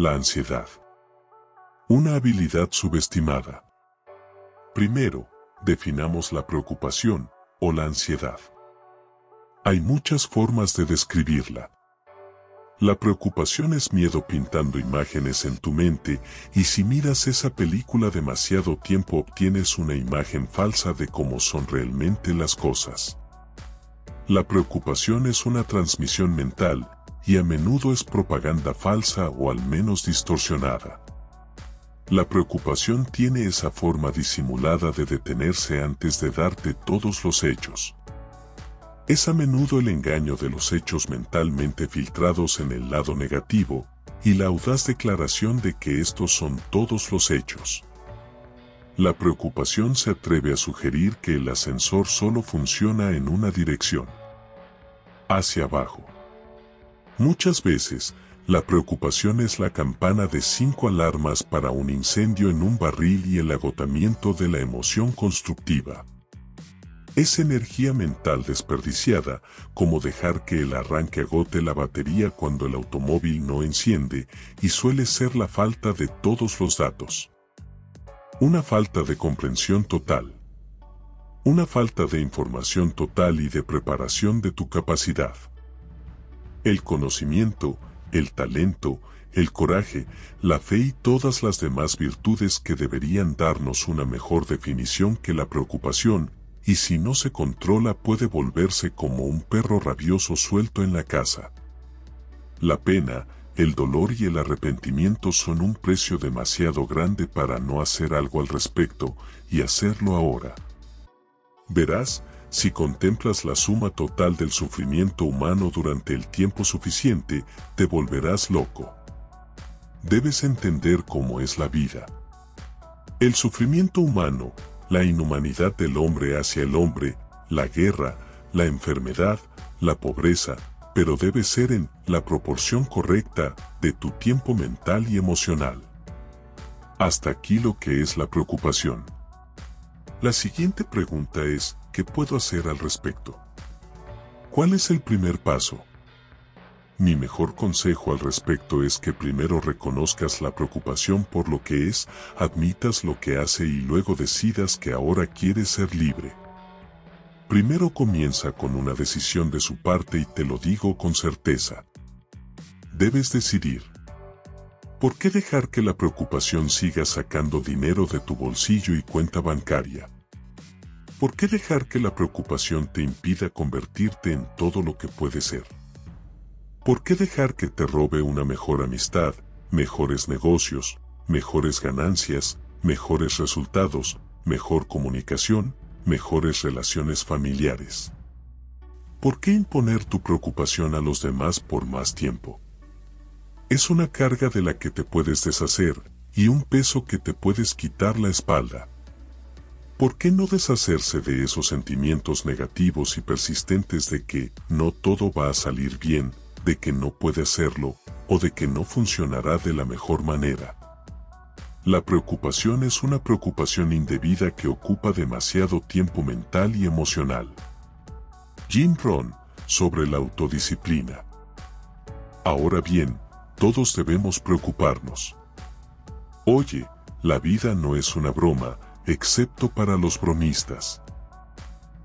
la ansiedad. Una habilidad subestimada. Primero, definamos la preocupación o la ansiedad. Hay muchas formas de describirla. La preocupación es miedo pintando imágenes en tu mente y si miras esa película demasiado tiempo obtienes una imagen falsa de cómo son realmente las cosas. La preocupación es una transmisión mental y a menudo es propaganda falsa o al menos distorsionada. La preocupación tiene esa forma disimulada de detenerse antes de darte todos los hechos. Es a menudo el engaño de los hechos mentalmente filtrados en el lado negativo, y la audaz declaración de que estos son todos los hechos. La preocupación se atreve a sugerir que el ascensor solo funciona en una dirección. Hacia abajo. Muchas veces, la preocupación es la campana de cinco alarmas para un incendio en un barril y el agotamiento de la emoción constructiva. Es energía mental desperdiciada, como dejar que el arranque agote la batería cuando el automóvil no enciende, y suele ser la falta de todos los datos. Una falta de comprensión total. Una falta de información total y de preparación de tu capacidad. El conocimiento, el talento, el coraje, la fe y todas las demás virtudes que deberían darnos una mejor definición que la preocupación, y si no se controla puede volverse como un perro rabioso suelto en la casa. La pena, el dolor y el arrepentimiento son un precio demasiado grande para no hacer algo al respecto y hacerlo ahora. Verás, si contemplas la suma total del sufrimiento humano durante el tiempo suficiente, te volverás loco. Debes entender cómo es la vida. El sufrimiento humano, la inhumanidad del hombre hacia el hombre, la guerra, la enfermedad, la pobreza, pero debe ser en la proporción correcta de tu tiempo mental y emocional. Hasta aquí lo que es la preocupación. La siguiente pregunta es, ¿qué puedo hacer al respecto? ¿Cuál es el primer paso? Mi mejor consejo al respecto es que primero reconozcas la preocupación por lo que es, admitas lo que hace y luego decidas que ahora quieres ser libre. Primero comienza con una decisión de su parte y te lo digo con certeza. Debes decidir. ¿Por qué dejar que la preocupación siga sacando dinero de tu bolsillo y cuenta bancaria? ¿Por qué dejar que la preocupación te impida convertirte en todo lo que puedes ser? ¿Por qué dejar que te robe una mejor amistad, mejores negocios, mejores ganancias, mejores resultados, mejor comunicación, mejores relaciones familiares? ¿Por qué imponer tu preocupación a los demás por más tiempo? Es una carga de la que te puedes deshacer y un peso que te puedes quitar la espalda. ¿Por qué no deshacerse de esos sentimientos negativos y persistentes de que no todo va a salir bien, de que no puede hacerlo o de que no funcionará de la mejor manera. La preocupación es una preocupación indebida que ocupa demasiado tiempo mental y emocional. Jim Rohn, sobre la autodisciplina. Ahora bien, todos debemos preocuparnos. Oye, la vida no es una broma, excepto para los bromistas.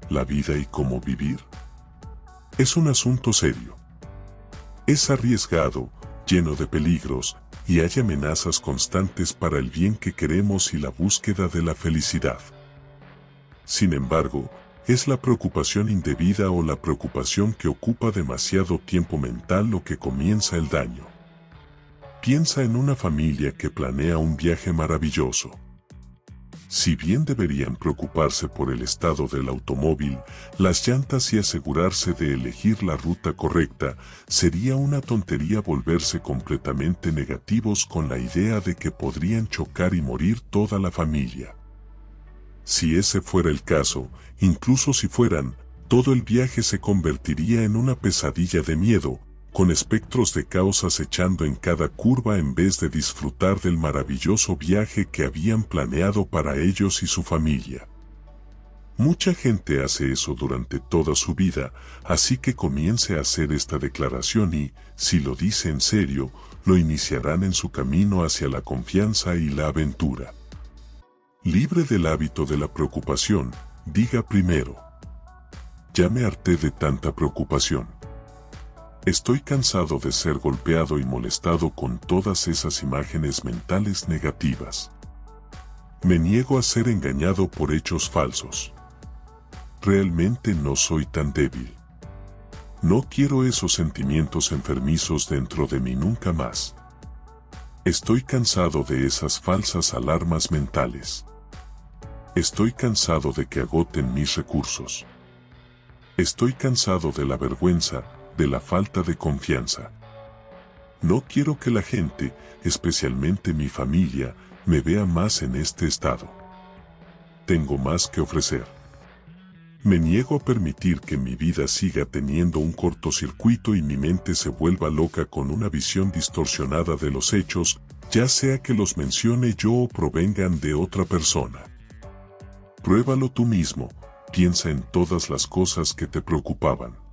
La vida y cómo vivir es un asunto serio. Es arriesgado, lleno de peligros, y hay amenazas constantes para el bien que queremos y la búsqueda de la felicidad. Sin embargo, es la preocupación indebida o la preocupación que ocupa demasiado tiempo mental lo que comienza el daño. Piensa en una familia que planea un viaje maravilloso. Si bien deberían preocuparse por el estado del automóvil, las llantas y asegurarse de elegir la ruta correcta, sería una tontería volverse completamente negativos con la idea de que podrían chocar y morir toda la familia. Si ese fuera el caso, incluso si fueran, todo el viaje se convertiría en una pesadilla de miedo, con espectros de caos acechando en cada curva en vez de disfrutar del maravilloso viaje que habían planeado para ellos y su familia. Mucha gente hace eso durante toda su vida, así que comience a hacer esta declaración y, si lo dice en serio, lo iniciarán en su camino hacia la confianza y la aventura. Libre del hábito de la preocupación, diga primero. Ya me harté de tanta preocupación. Estoy cansado de ser golpeado y molestado con todas esas imágenes mentales negativas. Me niego a ser engañado por hechos falsos. Realmente no soy tan débil. No quiero esos sentimientos enfermizos dentro de mí nunca más. Estoy cansado de esas falsas alarmas mentales. Estoy cansado de que agoten mis recursos. Estoy cansado de la vergüenza, de la falta de confianza. No quiero que la gente, especialmente mi familia, me vea más en este estado. Tengo más que ofrecer. Me niego a permitir que mi vida siga teniendo un cortocircuito y mi mente se vuelva loca con una visión distorsionada de los hechos, ya sea que los mencione yo o provengan de otra persona. Pruébalo tú mismo, piensa en todas las cosas que te preocupaban.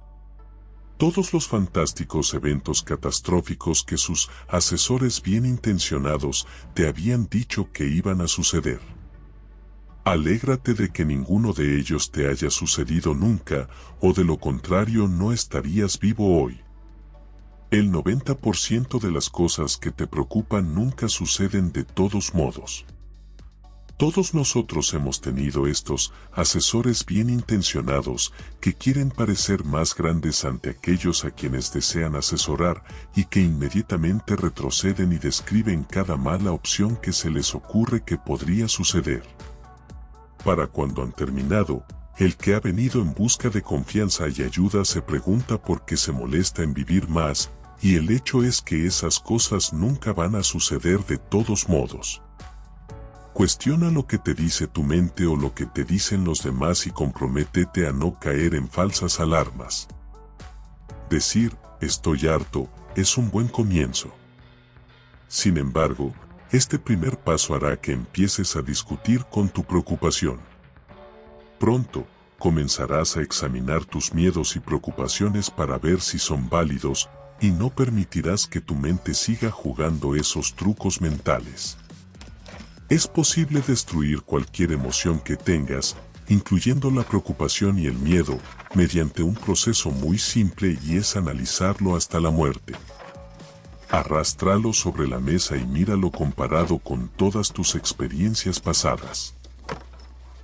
Todos los fantásticos eventos catastróficos que sus asesores bien intencionados te habían dicho que iban a suceder. Alégrate de que ninguno de ellos te haya sucedido nunca, o de lo contrario no estarías vivo hoy. El 90% de las cosas que te preocupan nunca suceden de todos modos. Todos nosotros hemos tenido estos asesores bien intencionados que quieren parecer más grandes ante aquellos a quienes desean asesorar y que inmediatamente retroceden y describen cada mala opción que se les ocurre que podría suceder para cuando han terminado, el que ha venido en busca de confianza y ayuda se pregunta por qué se molesta en vivir más, y el hecho es que esas cosas nunca van a suceder de todos modos. Cuestiona lo que te dice tu mente o lo que te dicen los demás y comprométete a no caer en falsas alarmas. Decir, estoy harto, es un buen comienzo. Sin embargo, este primer paso hará que empieces a discutir con tu preocupación. Pronto, comenzarás a examinar tus miedos y preocupaciones para ver si son válidos y no permitirás que tu mente siga jugando esos trucos mentales. Es posible destruir cualquier emoción que tengas, incluyendo la preocupación y el miedo, mediante un proceso muy simple y es analizarlo hasta la muerte. Arrástralo sobre la mesa y míralo comparado con todas tus experiencias pasadas.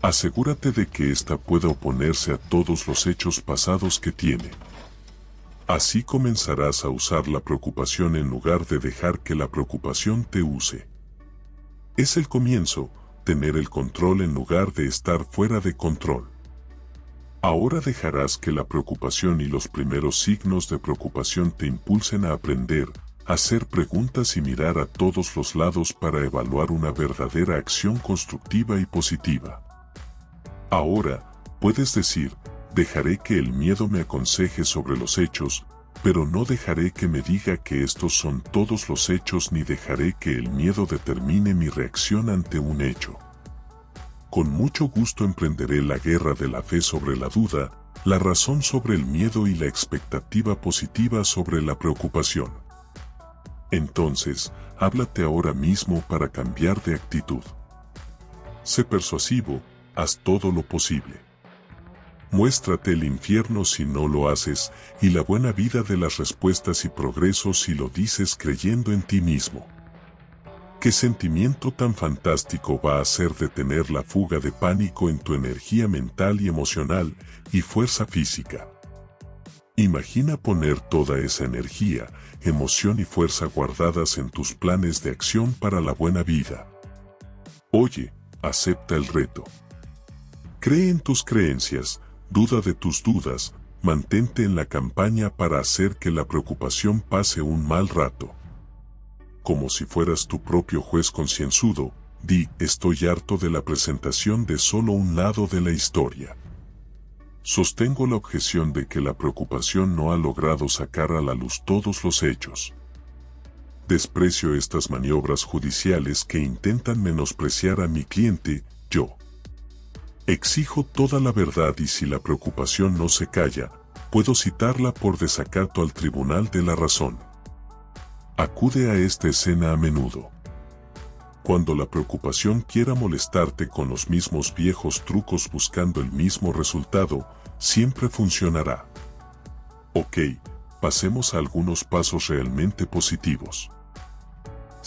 Asegúrate de que ésta pueda oponerse a todos los hechos pasados que tiene. Así comenzarás a usar la preocupación en lugar de dejar que la preocupación te use. Es el comienzo, tener el control en lugar de estar fuera de control. Ahora dejarás que la preocupación y los primeros signos de preocupación te impulsen a aprender, hacer preguntas y mirar a todos los lados para evaluar una verdadera acción constructiva y positiva. Ahora, puedes decir, dejaré que el miedo me aconseje sobre los hechos, pero no dejaré que me diga que estos son todos los hechos ni dejaré que el miedo determine mi reacción ante un hecho. Con mucho gusto emprenderé la guerra de la fe sobre la duda, la razón sobre el miedo y la expectativa positiva sobre la preocupación. Entonces, háblate ahora mismo para cambiar de actitud. Sé persuasivo, haz todo lo posible. Muéstrate el infierno si no lo haces, y la buena vida de las respuestas y progreso si lo dices creyendo en ti mismo. ¿Qué sentimiento tan fantástico va a hacer detener la fuga de pánico en tu energía mental y emocional y fuerza física? Imagina poner toda esa energía, emoción y fuerza guardadas en tus planes de acción para la buena vida. Oye, acepta el reto. Cree en tus creencias, duda de tus dudas, mantente en la campaña para hacer que la preocupación pase un mal rato. Como si fueras tu propio juez concienzudo, di, estoy harto de la presentación de solo un lado de la historia. Sostengo la objeción de que la preocupación no ha logrado sacar a la luz todos los hechos. Desprecio estas maniobras judiciales que intentan menospreciar a mi cliente. Exijo toda la verdad y si la preocupación no se calla, puedo citarla por desacato al tribunal de la razón. acude a esta escena a menudo. Cuando la preocupación quiera molestarte con los mismos viejos trucos buscando el mismo resultado, siempre funcionará. Ok, pasemos a algunos pasos realmente positivos.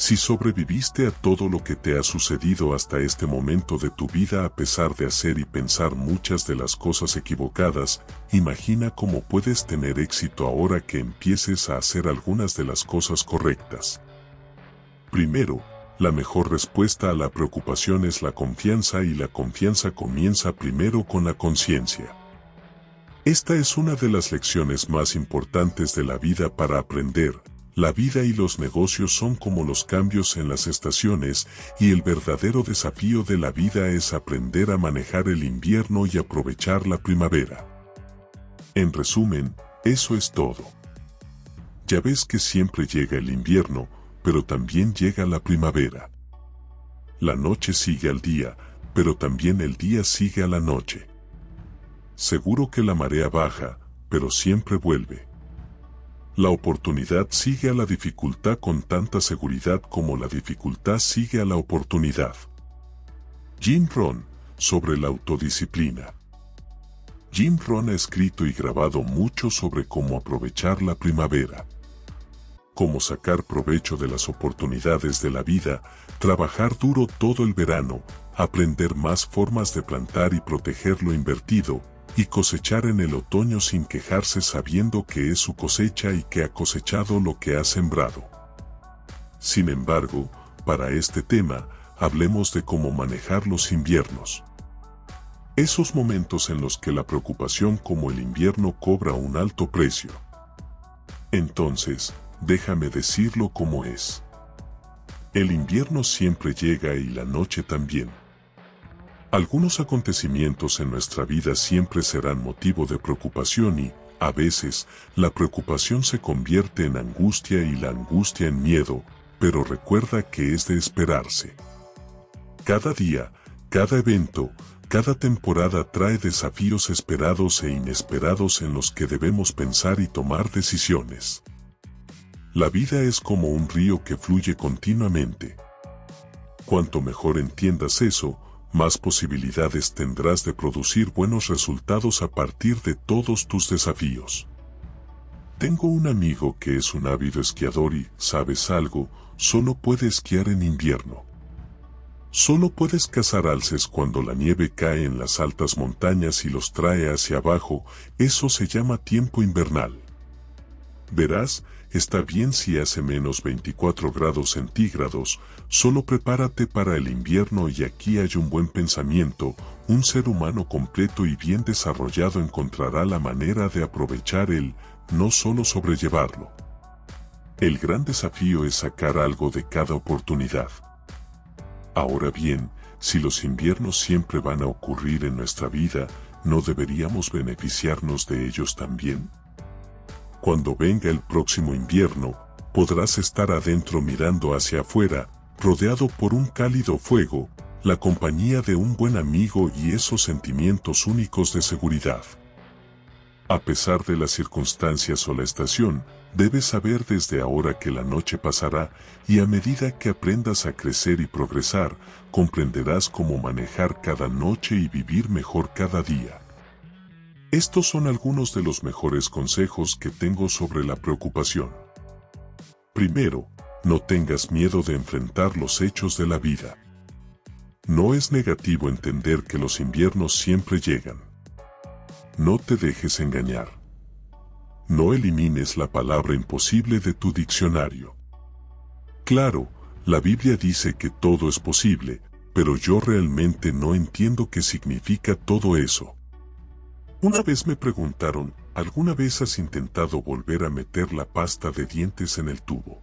Si sobreviviste a todo lo que te ha sucedido hasta este momento de tu vida a pesar de hacer y pensar muchas de las cosas equivocadas, imagina cómo puedes tener éxito ahora que empieces a hacer algunas de las cosas correctas. Primero, la mejor respuesta a la preocupación es la confianza y la confianza comienza primero con la conciencia. Esta es una de las lecciones más importantes de la vida para aprender, la vida y los negocios son como los cambios en las estaciones y el verdadero desafío de la vida es aprender a manejar el invierno y aprovechar la primavera. En resumen, eso es todo. Ya ves que siempre llega el invierno, pero también llega la primavera. La noche sigue al día, pero también el día sigue a la noche. Seguro que la marea baja, pero siempre vuelve. La oportunidad sigue a la dificultad con tanta seguridad como la dificultad sigue a la oportunidad. Jim Rohn, sobre la autodisciplina. Jim Rohn ha escrito y grabado mucho sobre cómo aprovechar la primavera. Cómo sacar provecho de las oportunidades de la vida, trabajar duro todo el verano, aprender más formas de plantar y proteger lo invertido, y cosechar en el otoño sin quejarse sabiendo que es su cosecha y que ha cosechado lo que ha sembrado. Sin embargo, para este tema, hablemos de cómo manejar los inviernos. Esos momentos en los que la preocupación como el invierno cobra un alto precio. Entonces, déjame decirlo como es. El invierno siempre llega y la noche también. Algunos acontecimientos en nuestra vida siempre serán motivo de preocupación y, a veces, la preocupación se convierte en angustia y la angustia en miedo, pero recuerda que es de esperarse. Cada día, cada evento, cada temporada trae desafíos esperados e inesperados en los que debemos pensar y tomar decisiones. La vida es como un río que fluye continuamente. Cuanto mejor entiendas eso, más posibilidades tendrás de producir buenos resultados a partir de todos tus desafíos. Tengo un amigo que es un ávido esquiador y, ¿sabes algo? Solo puede esquiar en invierno. Solo puedes cazar alces cuando la nieve cae en las altas montañas y los trae hacia abajo, eso se llama tiempo invernal. Verás, está bien si hace menos 24 grados centígrados, solo prepárate para el invierno y aquí hay un buen pensamiento, un ser humano completo y bien desarrollado encontrará la manera de aprovechar el, no solo sobrellevarlo. El gran desafío es sacar algo de cada oportunidad. Ahora bien, si los inviernos siempre van a ocurrir en nuestra vida, ¿no deberíamos beneficiarnos de ellos también? Cuando venga el próximo invierno, podrás estar adentro mirando hacia afuera, rodeado por un cálido fuego, la compañía de un buen amigo y esos sentimientos únicos de seguridad. A pesar de las circunstancias o la estación, debes saber desde ahora que la noche pasará y a medida que aprendas a crecer y progresar, comprenderás cómo manejar cada noche y vivir mejor cada día. Estos son algunos de los mejores consejos que tengo sobre la preocupación. Primero, no tengas miedo de enfrentar los hechos de la vida. No es negativo entender que los inviernos siempre llegan. No te dejes engañar. No elimines la palabra imposible de tu diccionario. Claro, la Biblia dice que todo es posible, pero yo realmente no entiendo qué significa todo eso. Una vez me preguntaron, ¿alguna vez has intentado volver a meter la pasta de dientes en el tubo?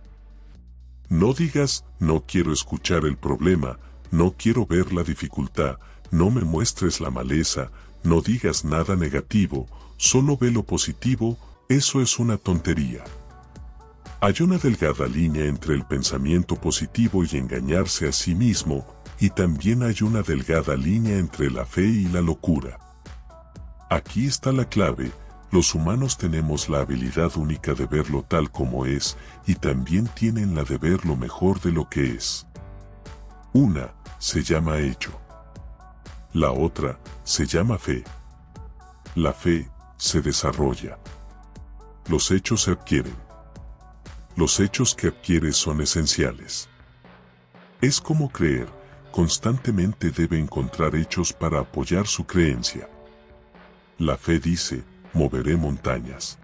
No digas, no quiero escuchar el problema, no quiero ver la dificultad, no me muestres la maleza, no digas nada negativo, solo ve lo positivo, eso es una tontería. Hay una delgada línea entre el pensamiento positivo y engañarse a sí mismo, y también hay una delgada línea entre la fe y la locura. Aquí está la clave, los humanos tenemos la habilidad única de verlo tal como es y también tienen la de ver lo mejor de lo que es. Una se llama hecho. La otra se llama fe. La fe se desarrolla. Los hechos se adquieren. Los hechos que adquieres son esenciales. Es como creer, constantemente debe encontrar hechos para apoyar su creencia. La fe dice, moveré montañas.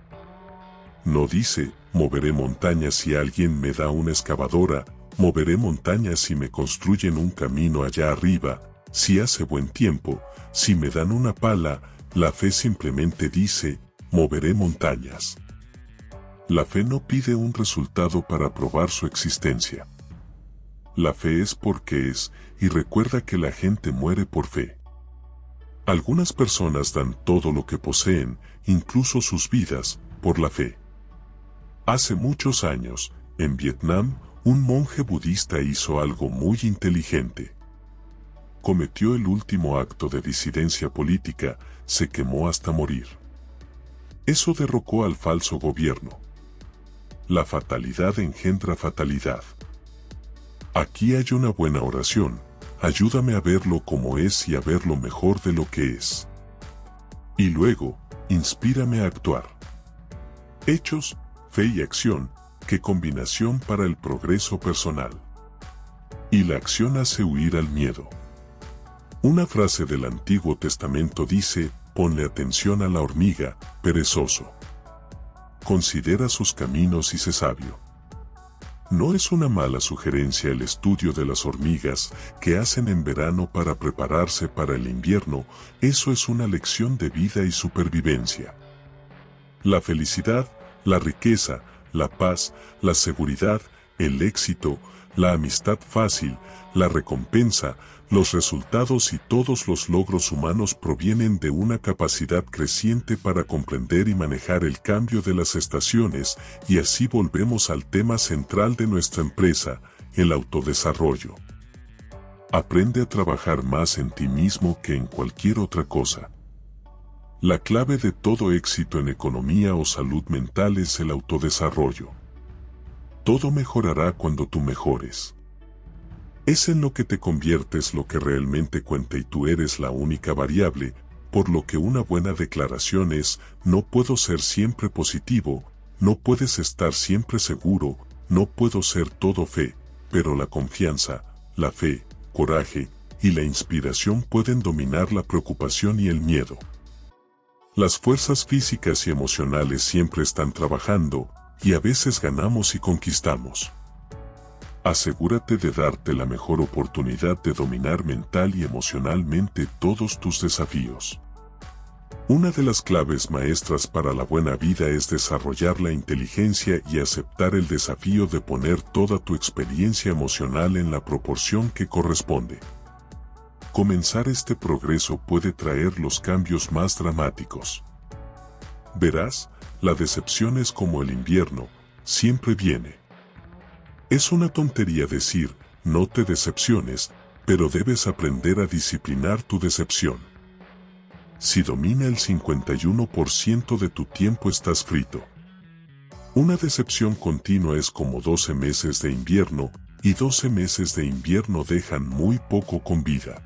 No dice, moveré montañas si alguien me da una excavadora, moveré montañas si me construyen un camino allá arriba, si hace buen tiempo, si me dan una pala, la fe simplemente dice, moveré montañas. La fe no pide un resultado para probar su existencia. La fe es porque es, y recuerda que la gente muere por fe. Algunas personas dan todo lo que poseen, incluso sus vidas, por la fe. Hace muchos años, en Vietnam, un monje budista hizo algo muy inteligente. Cometió el último acto de disidencia política, se quemó hasta morir. Eso derrocó al falso gobierno. La fatalidad engendra fatalidad. Aquí hay una buena oración, ayúdame a verlo como es y a ver lo mejor de lo que es. Y luego, inspírame a actuar. Hechos, fe y acción, qué combinación para el progreso personal. Y la acción hace huir al miedo. Una frase del Antiguo Testamento dice, ponle atención a la hormiga, perezoso. Considera sus caminos y sé sabio. No es una mala sugerencia el estudio de las hormigas que hacen en verano para prepararse para el invierno, eso es una lección de vida y supervivencia. La felicidad, la riqueza, la paz, la seguridad, el éxito, la amistad fácil, la recompensa, los resultados y todos los logros humanos provienen de una capacidad creciente para comprender y manejar el cambio de las estaciones y así volvemos al tema central de nuestra empresa, el autodesarrollo. Aprende a trabajar más en ti mismo que en cualquier otra cosa. La clave de todo éxito en economía o salud mental es el autodesarrollo. Todo mejorará cuando tú mejores. Es en lo que te conviertes lo que realmente cuenta y tú eres la única variable, por lo que una buena declaración es, no puedo ser siempre positivo, no puedes estar siempre seguro, no puedo ser todo fe, pero la confianza, la fe, coraje y la inspiración pueden dominar la preocupación y el miedo. Las fuerzas físicas y emocionales siempre están trabajando, y a veces ganamos y conquistamos. Asegúrate de darte la mejor oportunidad de dominar mental y emocionalmente todos tus desafíos. Una de las claves maestras para la buena vida es desarrollar la inteligencia y aceptar el desafío de poner toda tu experiencia emocional en la proporción que corresponde. Comenzar este progreso puede traer los cambios más dramáticos. Verás, la decepción es como el invierno, siempre viene. Es una tontería decir, no te decepciones, pero debes aprender a disciplinar tu decepción. Si domina el 51% de tu tiempo estás frito. Una decepción continua es como 12 meses de invierno, y 12 meses de invierno dejan muy poco con vida.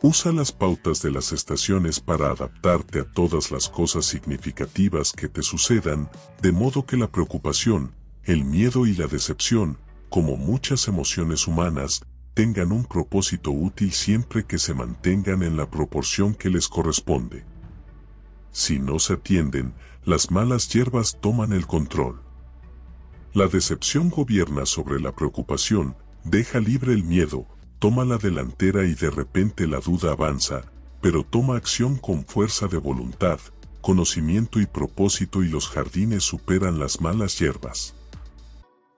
Usa las pautas de las estaciones para adaptarte a todas las cosas significativas que te sucedan, de modo que la preocupación, el miedo y la decepción, como muchas emociones humanas, tengan un propósito útil siempre que se mantengan en la proporción que les corresponde. Si no se atienden, las malas hierbas toman el control. La decepción gobierna sobre la preocupación, deja libre el miedo, toma la delantera y de repente la duda avanza, pero toma acción con fuerza de voluntad, conocimiento y propósito y los jardines superan las malas hierbas.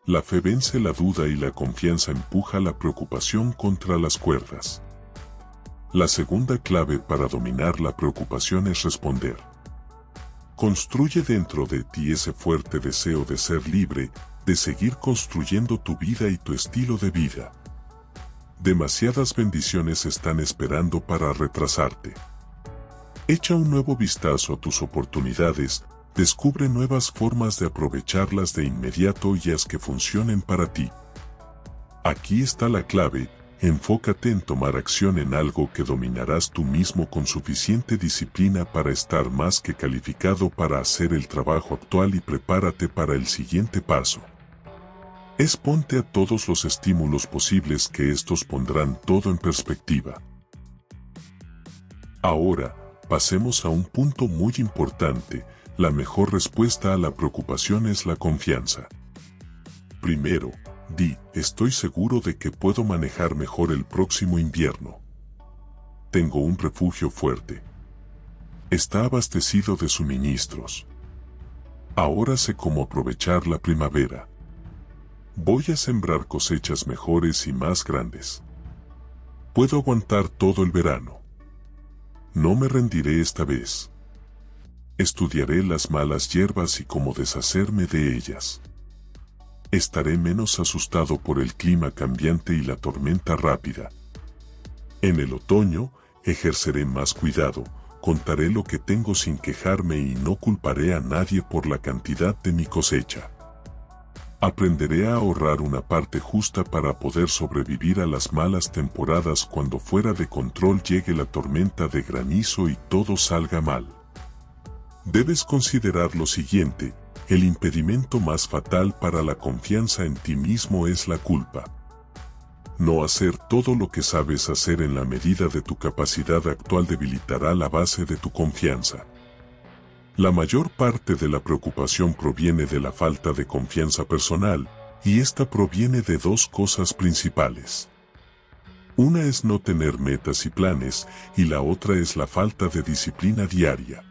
La fe vence la duda y la confianza empuja la preocupación contra las cuerdas. La segunda clave para dominar la preocupación es responder. Construye dentro de ti ese fuerte deseo de ser libre, de seguir construyendo tu vida y tu estilo de vida. Demasiadas bendiciones están esperando para retrasarte. Echa un nuevo vistazo a tus oportunidades, descubre nuevas formas de aprovecharlas de inmediato y haz que funcionen para ti. Aquí está la clave, enfócate en tomar acción en algo que dominarás tú mismo con suficiente disciplina para estar más que calificado para hacer el trabajo actual y prepárate para el siguiente paso. Es ponte a todos los estímulos posibles que estos pondrán todo en perspectiva. Ahora, pasemos a un punto muy importante, la mejor respuesta a la preocupación es la confianza. Primero, di, estoy seguro de que puedo manejar mejor el próximo invierno. Tengo un refugio fuerte. Está abastecido de suministros. Ahora sé cómo aprovechar la primavera. Voy a sembrar cosechas mejores y más grandes. Puedo aguantar todo el verano. No me rendiré esta vez. Estudiaré las malas hierbas y cómo deshacerme de ellas estaré menos asustado por el clima cambiante y la tormenta rápida. En el otoño, ejerceré más cuidado, contaré lo que tengo sin quejarme y no culparé a nadie por la cantidad de mi cosecha. Aprenderé a ahorrar una parte justa para poder sobrevivir a las malas temporadas cuando fuera de control llegue la tormenta de granizo y todo salga mal. Debes considerar lo siguiente, el impedimento más fatal para la confianza en ti mismo es la culpa. No hacer todo lo que sabes hacer en la medida de tu capacidad actual debilitará la base de tu confianza. La mayor parte de la preocupación proviene de la falta de confianza personal, y esta proviene de dos cosas principales. Una es no tener metas y planes, y la otra es la falta de disciplina diaria.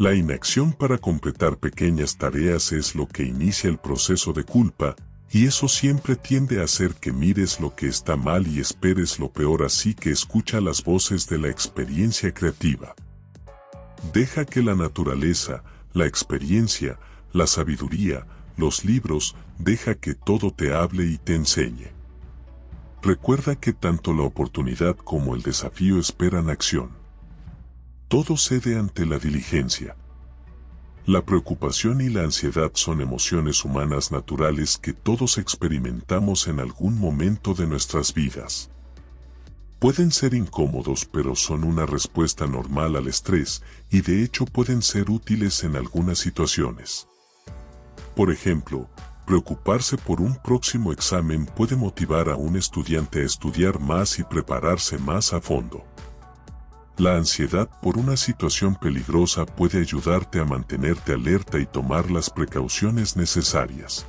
La inacción para completar pequeñas tareas es lo que inicia el proceso de culpa, y eso siempre tiende a hacer que mires lo que está mal y esperes lo peor así que escucha las voces de la experiencia creativa. Deja que la naturaleza, la experiencia, la sabiduría, los libros, deja que todo te hable y te enseñe. Recuerda que tanto la oportunidad como el desafío esperan acción. Todo cede ante la diligencia. La preocupación y la ansiedad son emociones humanas naturales que todos experimentamos en algún momento de nuestras vidas. Pueden ser incómodos pero son una respuesta normal al estrés y de hecho pueden ser útiles en algunas situaciones. Por ejemplo, preocuparse por un próximo examen puede motivar a un estudiante a estudiar más y prepararse más a fondo. La ansiedad por una situación peligrosa puede ayudarte a mantenerte alerta y tomar las precauciones necesarias.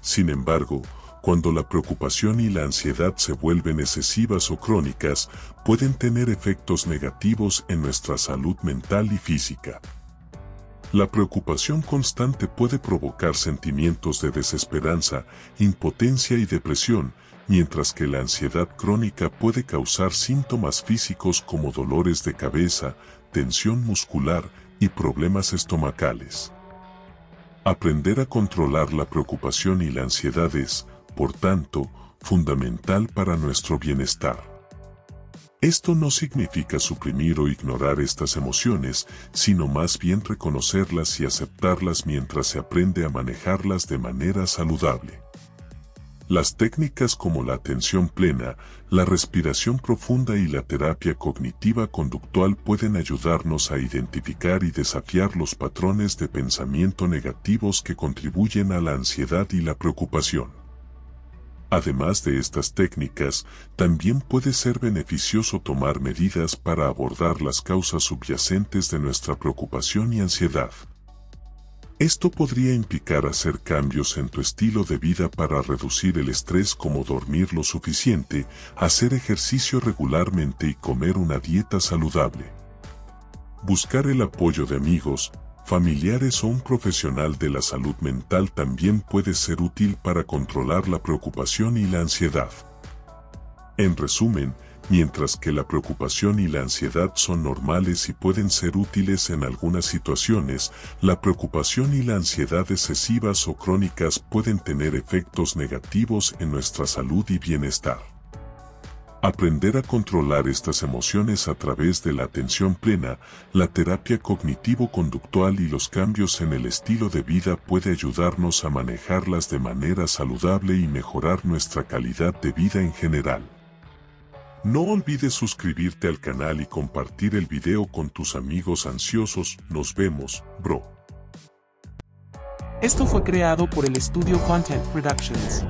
Sin embargo, cuando la preocupación y la ansiedad se vuelven excesivas o crónicas, pueden tener efectos negativos en nuestra salud mental y física. La preocupación constante puede provocar sentimientos de desesperanza, impotencia y depresión, mientras que la ansiedad crónica puede causar síntomas físicos como dolores de cabeza, tensión muscular y problemas estomacales. Aprender a controlar la preocupación y la ansiedad es, por tanto, fundamental para nuestro bienestar. Esto no significa suprimir o ignorar estas emociones, sino más bien reconocerlas y aceptarlas mientras se aprende a manejarlas de manera saludable. Las técnicas como la atención plena, la respiración profunda y la terapia cognitiva conductual pueden ayudarnos a identificar y desafiar los patrones de pensamiento negativos que contribuyen a la ansiedad y la preocupación. Además de estas técnicas, también puede ser beneficioso tomar medidas para abordar las causas subyacentes de nuestra preocupación y ansiedad. Esto podría implicar hacer cambios en tu estilo de vida para reducir el estrés como dormir lo suficiente, hacer ejercicio regularmente y comer una dieta saludable. Buscar el apoyo de amigos, familiares o un profesional de la salud mental también puede ser útil para controlar la preocupación y la ansiedad. En resumen, Mientras que la preocupación y la ansiedad son normales y pueden ser útiles en algunas situaciones, la preocupación y la ansiedad excesivas o crónicas pueden tener efectos negativos en nuestra salud y bienestar. Aprender a controlar estas emociones a través de la atención plena, la terapia cognitivo-conductual y los cambios en el estilo de vida puede ayudarnos a manejarlas de manera saludable y mejorar nuestra calidad de vida en general. No olvides suscribirte al canal y compartir el video con tus amigos ansiosos. Nos vemos, bro. Esto fue creado por el estudio Content Productions.